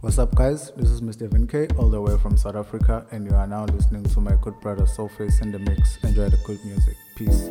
What's up, guys? This is Mr. K, all the way from South Africa, and you are now listening to my good brother Soulface in the mix. Enjoy the good music. Peace.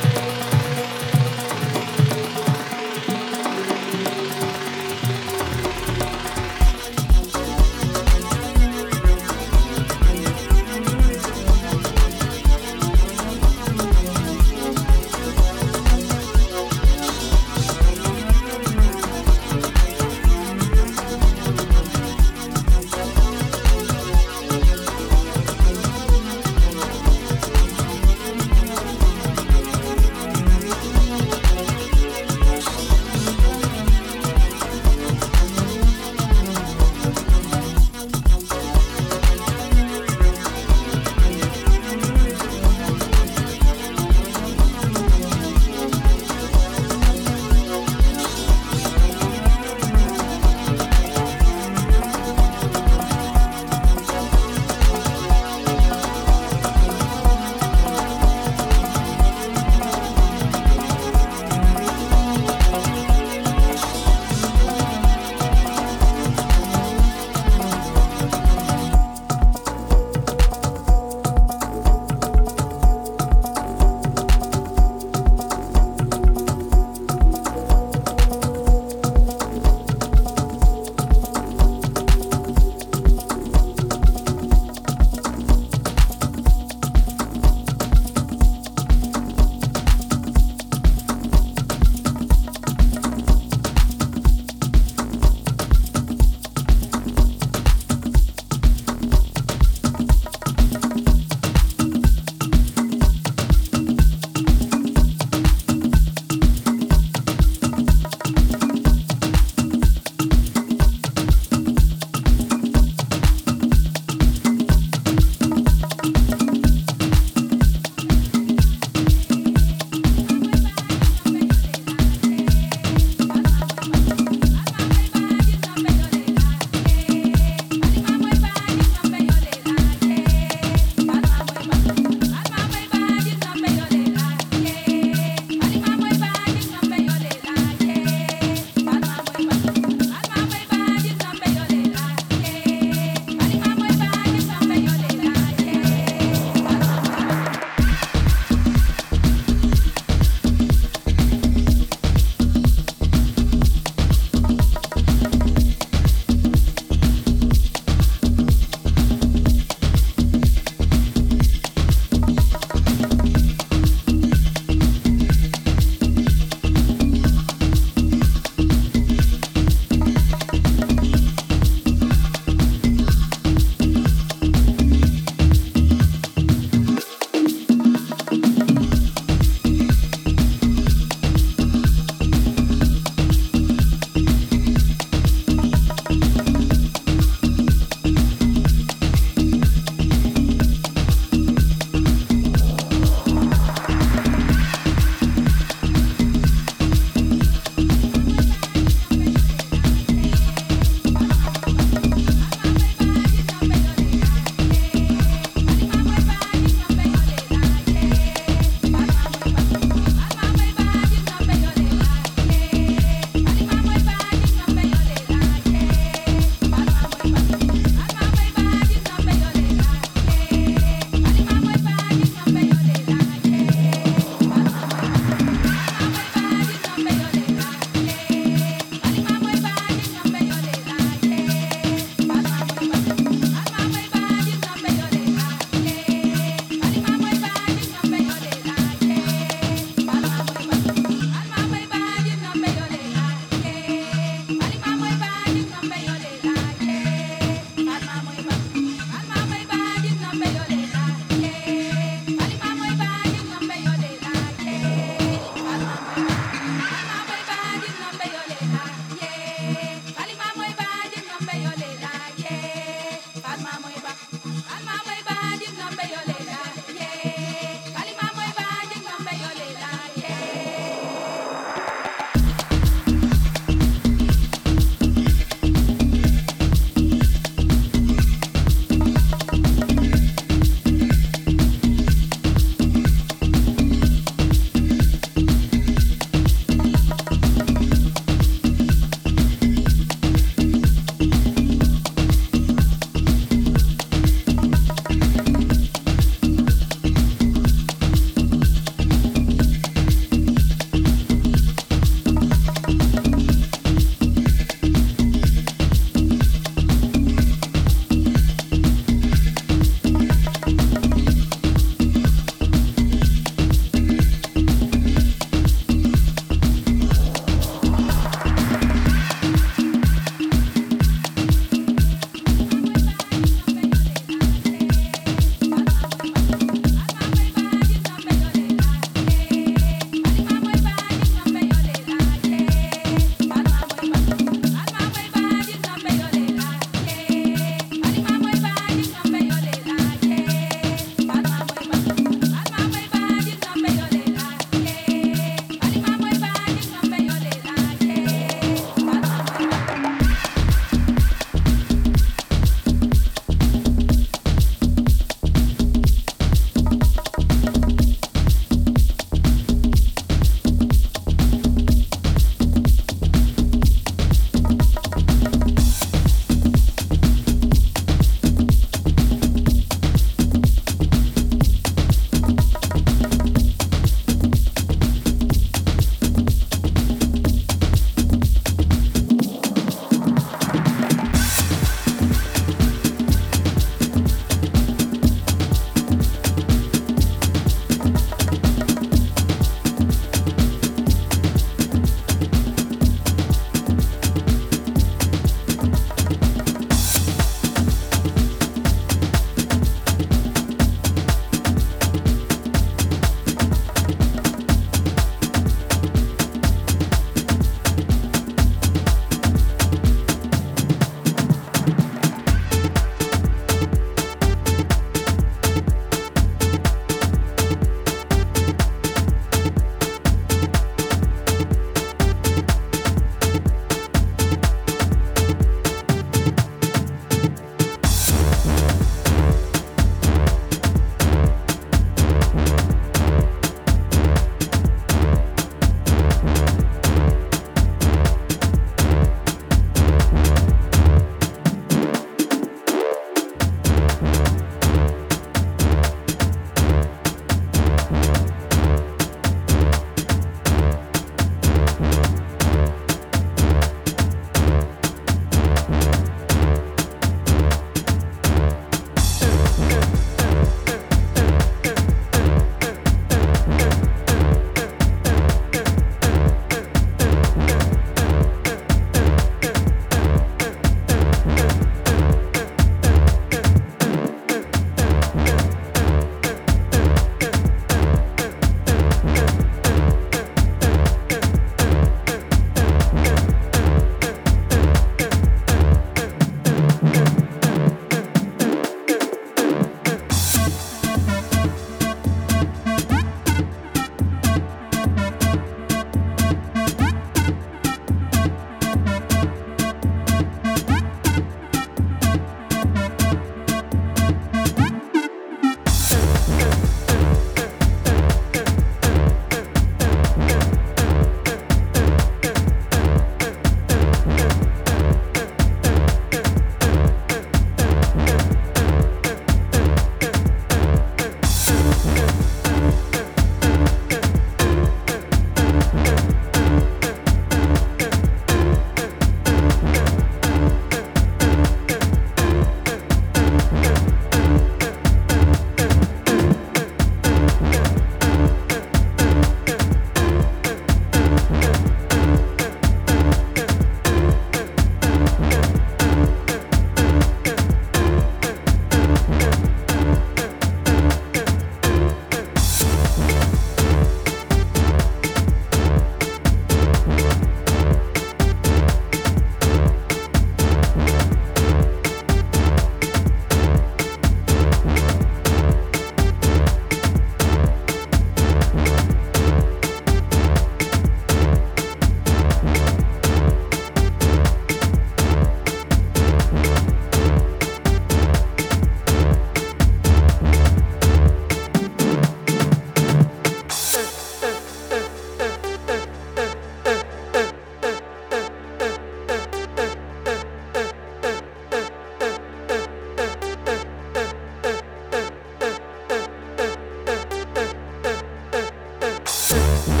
Thank you.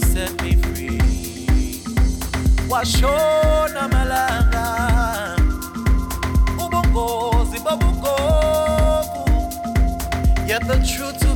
shall set me free. Washona malanga ubongozi bobugovu, yet the truth to